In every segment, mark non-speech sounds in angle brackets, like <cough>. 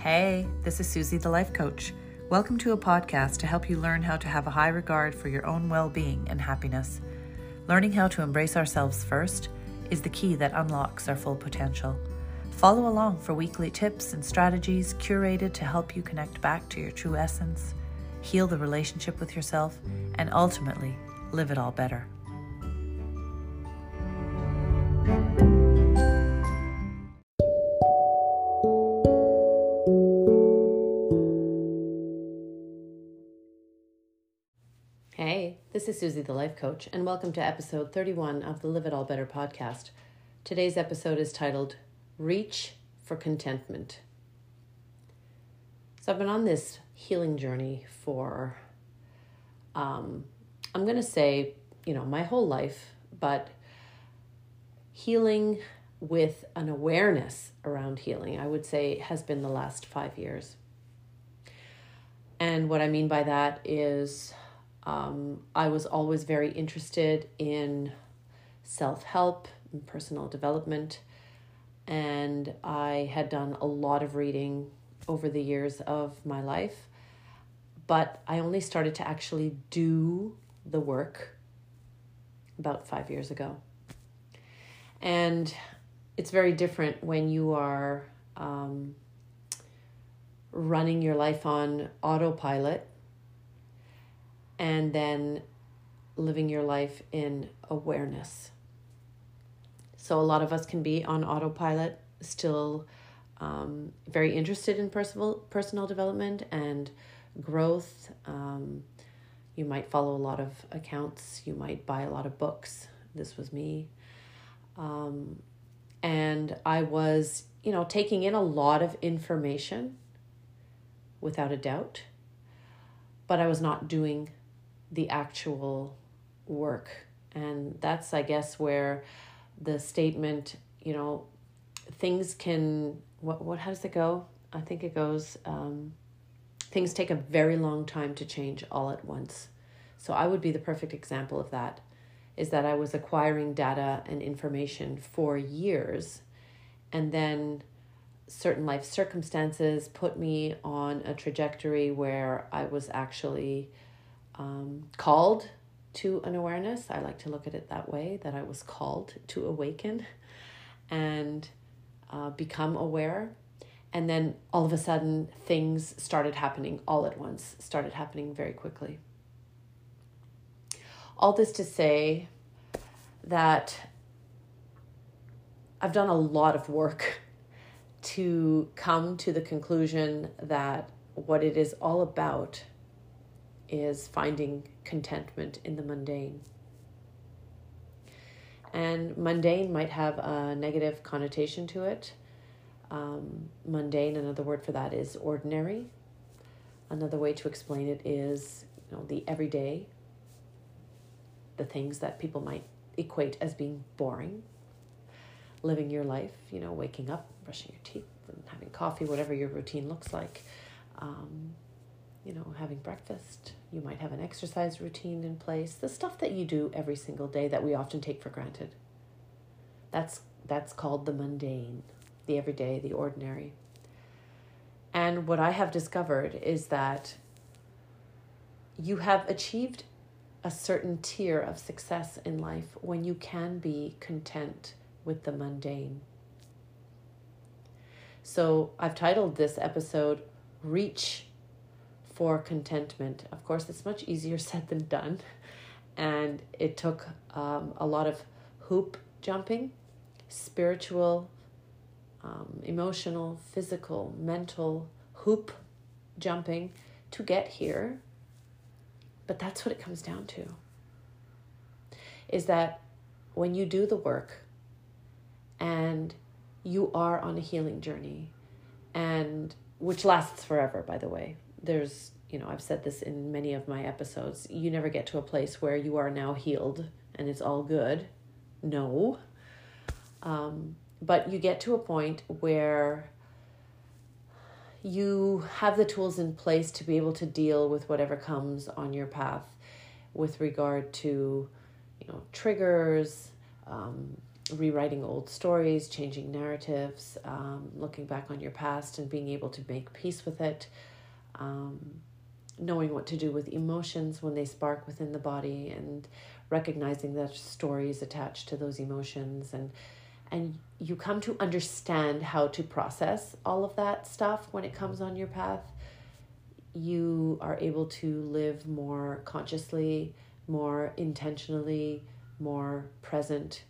Hey, this is Susie, the life coach. Welcome to a podcast to help you learn how to have a high regard for your own well being and happiness. Learning how to embrace ourselves first is the key that unlocks our full potential. Follow along for weekly tips and strategies curated to help you connect back to your true essence, heal the relationship with yourself, and ultimately live it all better. Hey, this is Susie, the life coach, and welcome to episode 31 of the Live It All Better podcast. Today's episode is titled Reach for Contentment. So, I've been on this healing journey for, um, I'm going to say, you know, my whole life, but healing with an awareness around healing, I would say, has been the last five years. And what I mean by that is, um, I was always very interested in self help and personal development. And I had done a lot of reading over the years of my life. But I only started to actually do the work about five years ago. And it's very different when you are um, running your life on autopilot and then living your life in awareness. So, a lot of us can be on autopilot, still um, very interested in personal, personal development and growth. Um, you might follow a lot of accounts, you might buy a lot of books. This was me. Um, and I was, you know, taking in a lot of information without a doubt, but I was not doing the actual work. And that's, I guess, where the statement, you know, things can, what, what, how does it go? I think it goes, um, things take a very long time to change all at once. So I would be the perfect example of that is that I was acquiring data and information for years and then certain life circumstances put me on a trajectory where I was actually um, called to an awareness. I like to look at it that way that I was called to awaken and uh, become aware. And then all of a sudden, things started happening all at once, started happening very quickly. All this to say that I've done a lot of work to come to the conclusion that what it is all about is finding contentment in the mundane. And mundane might have a negative connotation to it. Um, mundane, another word for that is ordinary. Another way to explain it is, you know, the everyday, the things that people might equate as being boring. Living your life, you know, waking up, brushing your teeth, and having coffee, whatever your routine looks like. Um, you know, having breakfast. You might have an exercise routine in place. The stuff that you do every single day that we often take for granted. That's that's called the mundane, the everyday, the ordinary. And what I have discovered is that you have achieved a certain tier of success in life when you can be content with the mundane. So I've titled this episode Reach for contentment. Of course, it's much easier <laughs> said than done. And it took um, a lot of hoop jumping, spiritual, um, emotional, physical, mental hoop jumping to get here. But that's what it comes down to. Is that when you do the work and you are on a healing journey and which lasts forever by the way there's you know i've said this in many of my episodes you never get to a place where you are now healed and it's all good. No. Um, but you get to a point where you have the tools in place to be able to deal with whatever comes on your path with regard to you know triggers um, rewriting old stories, changing narratives, um, looking back on your past and being able to make peace with it, um, knowing what to do with emotions when they spark within the body, and recognizing that stories attached to those emotions. And and you come to understand how to process all of that stuff when it comes on your path. You are able to live more consciously more intentionally more present.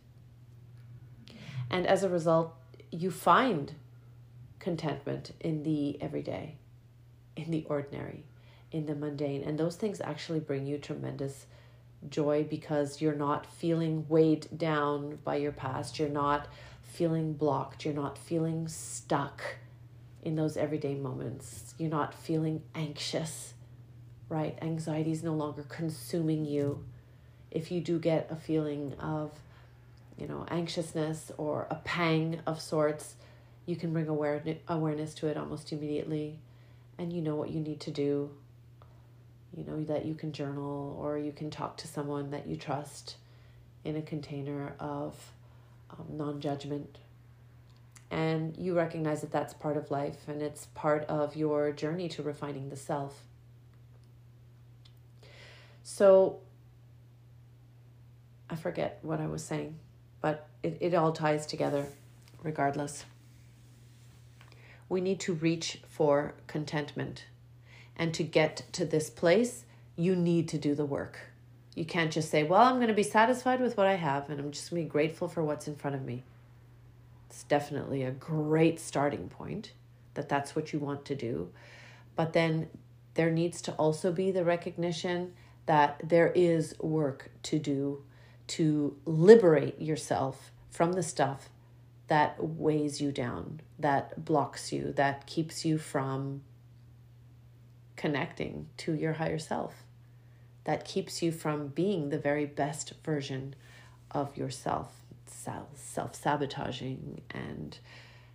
And as a result, you find contentment in the everyday, in the ordinary, in the mundane. And those things actually bring you tremendous joy because you're not feeling weighed down by your past. You're not feeling blocked. You're not feeling stuck in those everyday moments. You're not feeling anxious, right? Anxiety is no longer consuming you. If you do get a feeling of you know, anxiousness or a pang of sorts, you can bring aware- awareness to it almost immediately and you know what you need to do. You know that you can journal or you can talk to someone that you trust in a container of um, non judgment. And you recognize that that's part of life and it's part of your journey to refining the self. So, I forget what I was saying but it, it all ties together regardless. We need to reach for contentment. And to get to this place, you need to do the work. You can't just say, Well, I'm going to be satisfied with what I have and I'm just going to be grateful for what's in front of me. It's definitely a great starting point that that's what you want to do. But then there needs to also be the recognition that there is work to do to liberate yourself from the stuff that weighs you down, that blocks you, that keeps you from connecting to your higher self, that keeps you from being the very best version of yourself, self sabotaging and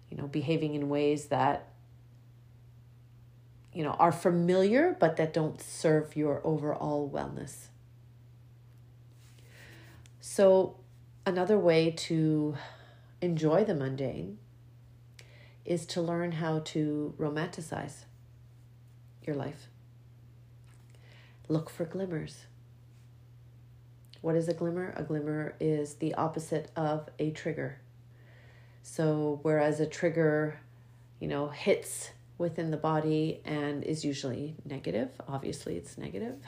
you know behaving in ways that you know are familiar but that don't serve your overall wellness. So, another way to enjoy the mundane is to learn how to romanticize your life. Look for glimmers. What is a glimmer? A glimmer is the opposite of a trigger. So, whereas a trigger, you know, hits within the body and is usually negative, obviously it's negative. <laughs>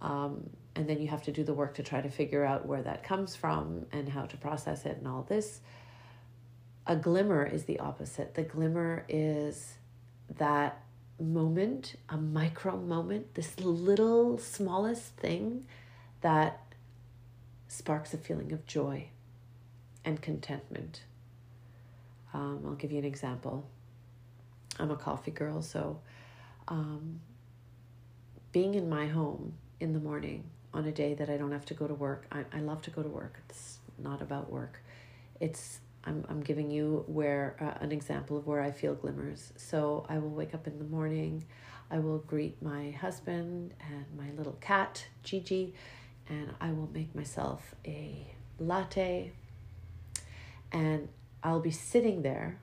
Um, and then you have to do the work to try to figure out where that comes from and how to process it and all this. A glimmer is the opposite. The glimmer is that moment, a micro moment, this little smallest thing that sparks a feeling of joy and contentment. Um, I'll give you an example. I'm a coffee girl, so um, being in my home in the morning on a day that I don't have to go to work. I, I love to go to work. It's not about work. It's I'm I'm giving you where uh, an example of where I feel glimmers. So I will wake up in the morning. I will greet my husband and my little cat, Gigi, and I will make myself a latte. And I'll be sitting there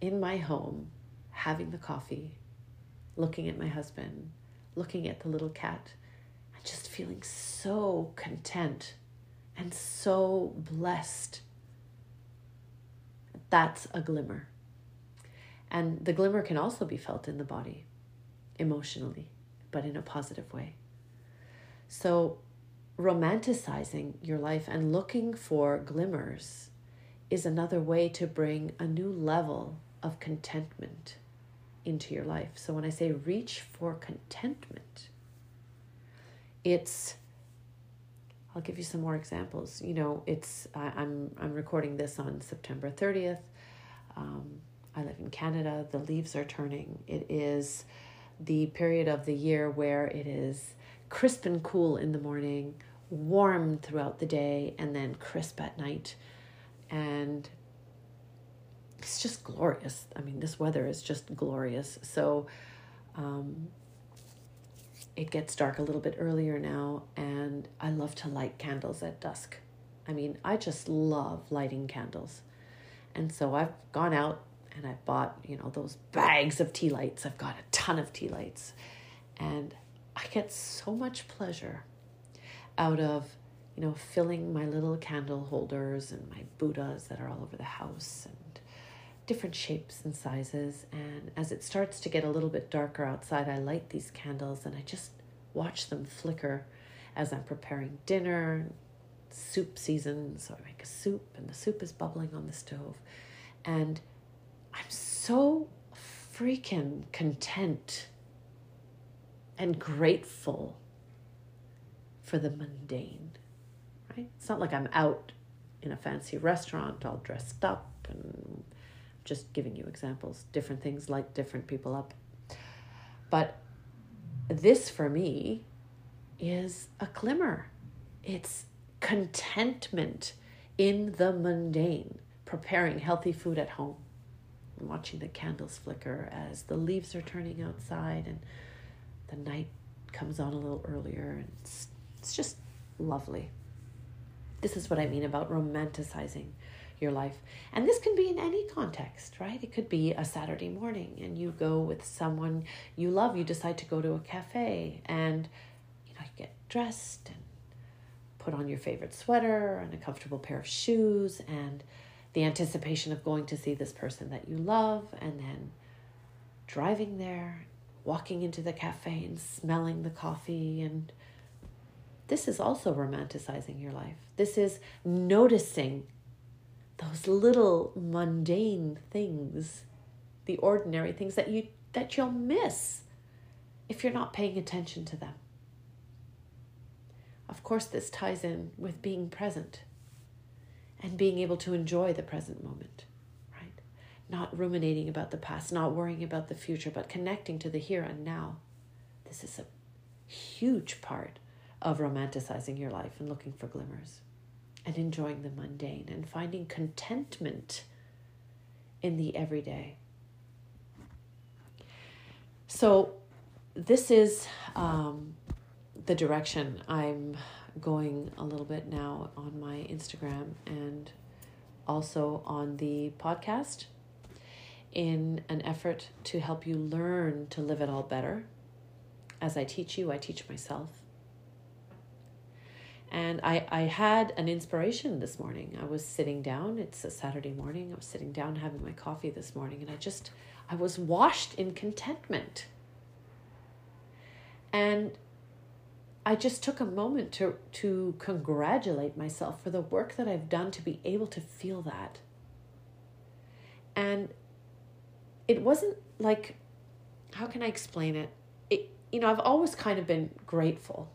in my home having the coffee, looking at my husband, looking at the little cat just feeling so content and so blessed. That's a glimmer. And the glimmer can also be felt in the body, emotionally, but in a positive way. So, romanticizing your life and looking for glimmers is another way to bring a new level of contentment into your life. So, when I say reach for contentment, it's I'll give you some more examples. You know, it's I, I'm I'm recording this on September thirtieth. Um, I live in Canada. The leaves are turning. It is the period of the year where it is crisp and cool in the morning, warm throughout the day, and then crisp at night. And it's just glorious. I mean, this weather is just glorious. So, um, it gets dark a little bit earlier now, and I love to light candles at dusk. I mean, I just love lighting candles. And so I've gone out and I've bought, you know, those bags of tea lights. I've got a ton of tea lights. And I get so much pleasure out of, you know, filling my little candle holders and my Buddhas that are all over the house and different shapes and sizes. And as it starts to get a little bit darker outside, I light these candles and I just watch them flicker as I'm preparing dinner, soup season. So I make a soup and the soup is bubbling on the stove. And I'm so freaking content and grateful for the mundane, right? It's not like I'm out in a fancy restaurant all dressed up and just giving you examples. Different things light different people up. But this for me is a glimmer. It's contentment in the mundane, preparing healthy food at home, watching the candles flicker as the leaves are turning outside and the night comes on a little earlier. And it's, it's just lovely. This is what I mean about romanticizing your life. And this can be in any context, right? It could be a Saturday morning and you go with someone you love, you decide to go to a cafe and you know, you get dressed and put on your favorite sweater and a comfortable pair of shoes and the anticipation of going to see this person that you love and then driving there, walking into the cafe and smelling the coffee and this is also romanticizing your life. This is noticing those little mundane things, the ordinary things that you that you'll miss if you're not paying attention to them. Of course, this ties in with being present and being able to enjoy the present moment, right? Not ruminating about the past, not worrying about the future, but connecting to the here and now. This is a huge part of romanticizing your life and looking for glimmers and enjoying the mundane and finding contentment in the everyday. So, this is um, the direction I'm going a little bit now on my Instagram and also on the podcast in an effort to help you learn to live it all better. As I teach you, I teach myself. And I, I had an inspiration this morning. I was sitting down, it's a Saturday morning. I was sitting down having my coffee this morning, and I just, I was washed in contentment. And I just took a moment to, to congratulate myself for the work that I've done to be able to feel that. And it wasn't like, how can I explain it? It, you know, I've always kind of been grateful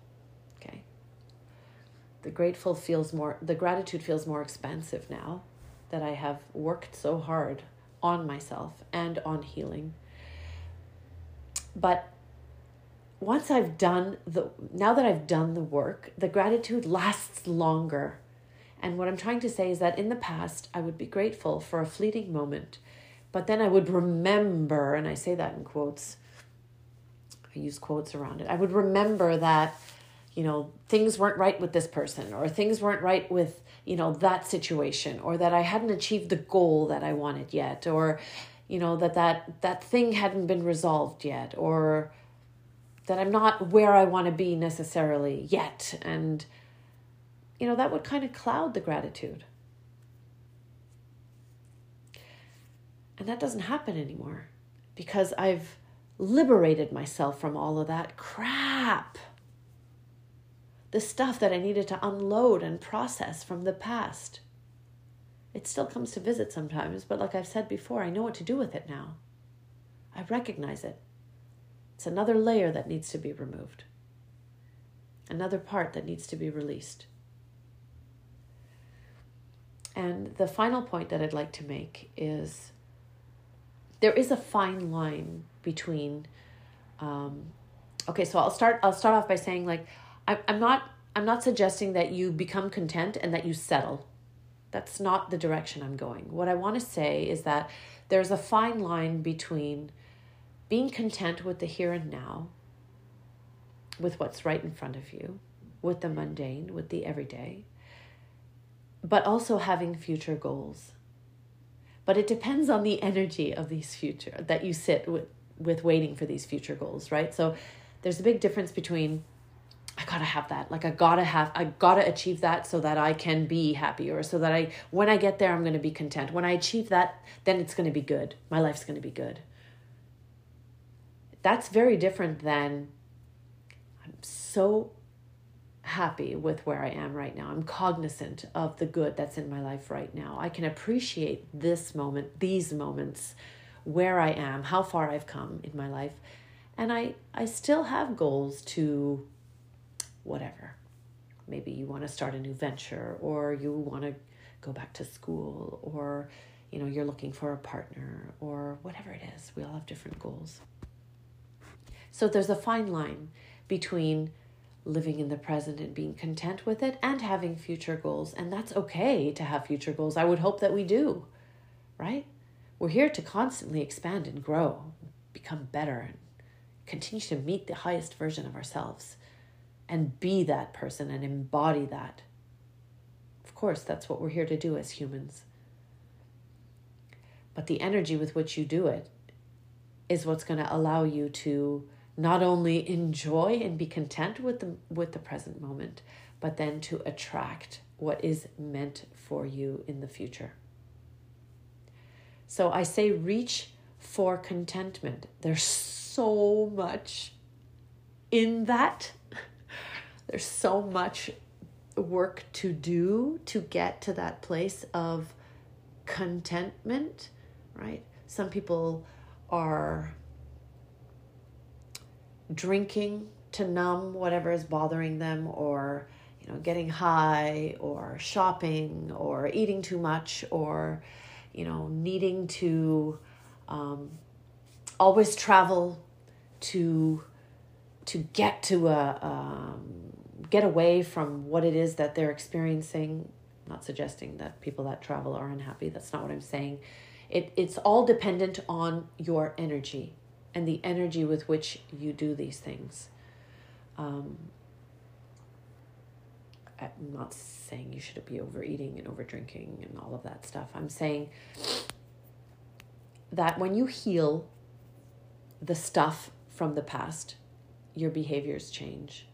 the grateful feels more the gratitude feels more expansive now that I have worked so hard on myself and on healing. But once I've done the now that I've done the work, the gratitude lasts longer. And what I'm trying to say is that in the past, I would be grateful for a fleeting moment, but then I would remember, and I say that in quotes, I use quotes around it. I would remember that you know things weren't right with this person or things weren't right with you know that situation or that i hadn't achieved the goal that i wanted yet or you know that that that thing hadn't been resolved yet or that i'm not where i want to be necessarily yet. And you know that would kind of cloud the gratitude. And that doesn't happen anymore because i've liberated myself from all of that crap the stuff that I needed to unload and process from the past. It still comes to visit sometimes, but like I've said before, I know what to do with it now. I recognize it. It's another layer that needs to be removed, another part that needs to be released. And the final point that I'd like to make is there is a fine line between um, okay so i'll start i'll start off by saying like I, I'm not I'm not suggesting that you become content and that you settle. That's not the direction I'm going. What I want to say is that there's a fine line between being content with the here and now, with what's right in front of you, with the mundane, with the everyday, but also having future goals. But it depends on the energy of these future that you sit with with waiting for these future goals, right? So there's a big difference between I gotta have that. Like I gotta have I gotta achieve that so that I can be happy or so that I when I get there I'm gonna be content. When I achieve that, then it's gonna be good. My life's gonna be good. That's very different than I'm so happy with where I am right now. I'm cognizant of the good that's in my life right now. I can appreciate this moment, these moments, where I am, how far I've come in my life. And I, I still have goals to whatever. Maybe you want to start a new venture or you want to go back to school or you know you're looking for a partner or whatever it is. We all have different goals. So there's a fine line between living in the present and being content with it and having future goals. And that's okay to have future goals. I would hope that we do, right? We're here to constantly expand and grow, become better, and continue to meet the highest version of ourselves and be that person and embody that. Of course, that's what we're here to do as humans. But the energy with which you do it is what's going to allow you to not only enjoy and be content with the with the present moment, but then to attract what is meant for you in the future. So I say reach for contentment. There's so much in that. There's so much work to do to get to that place of contentment, right? Some people are drinking to numb whatever is bothering them or you know getting high or shopping or eating too much or you know needing to um, always travel to to get to a um, get away from what it is that they're experiencing I'm not suggesting that people that travel are unhappy that's not what i'm saying it it's all dependent on your energy and the energy with which you do these things. Um, I'm not saying you should be overeating and overdrinking and all of that stuff. I'm saying that when you heal the stuff from the past, your behaviors change.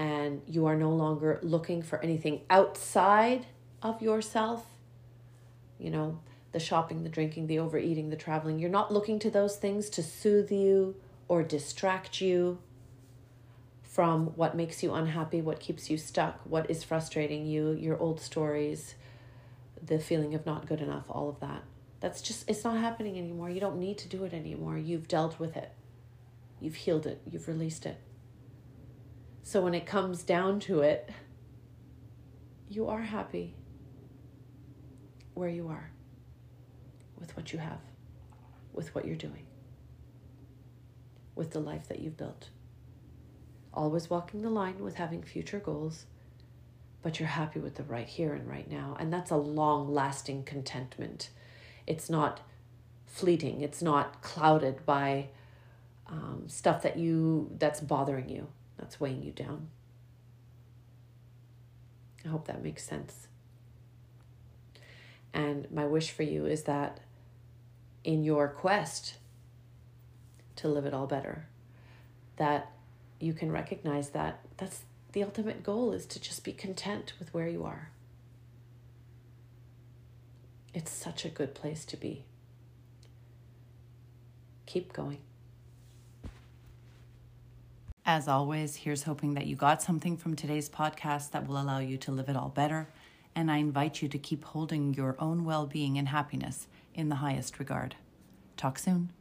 And you are no longer looking for anything outside of yourself. You know, the shopping, the drinking, the overeating, the traveling. You're not looking to those things to soothe you or distract you from what makes you unhappy, what keeps you stuck, what is frustrating you, your old stories, the feeling of not good enough, all of that. That's just, it's not happening anymore. You don't need to do it anymore. You've dealt with it, you've healed it, you've released it. So when it comes down to it, you are happy where you are with what you have, with what you're doing, with the life that you've built. Always walking the line with having future goals, but you're happy with the right here and right now. And that's a long lasting contentment. It's not fleeting, it's not clouded by um, stuff that you that's bothering you, that's weighing you down. I hope that makes sense. And my wish for you is that in your quest to live it all better. That you can recognize that that's the ultimate goal is to just be content with where you are. It's such a good place to be. Keep going. As always, here's hoping that you got something from today's podcast that will allow you to live it all better. And I invite you to keep holding your own well being and happiness in the highest regard. Talk soon.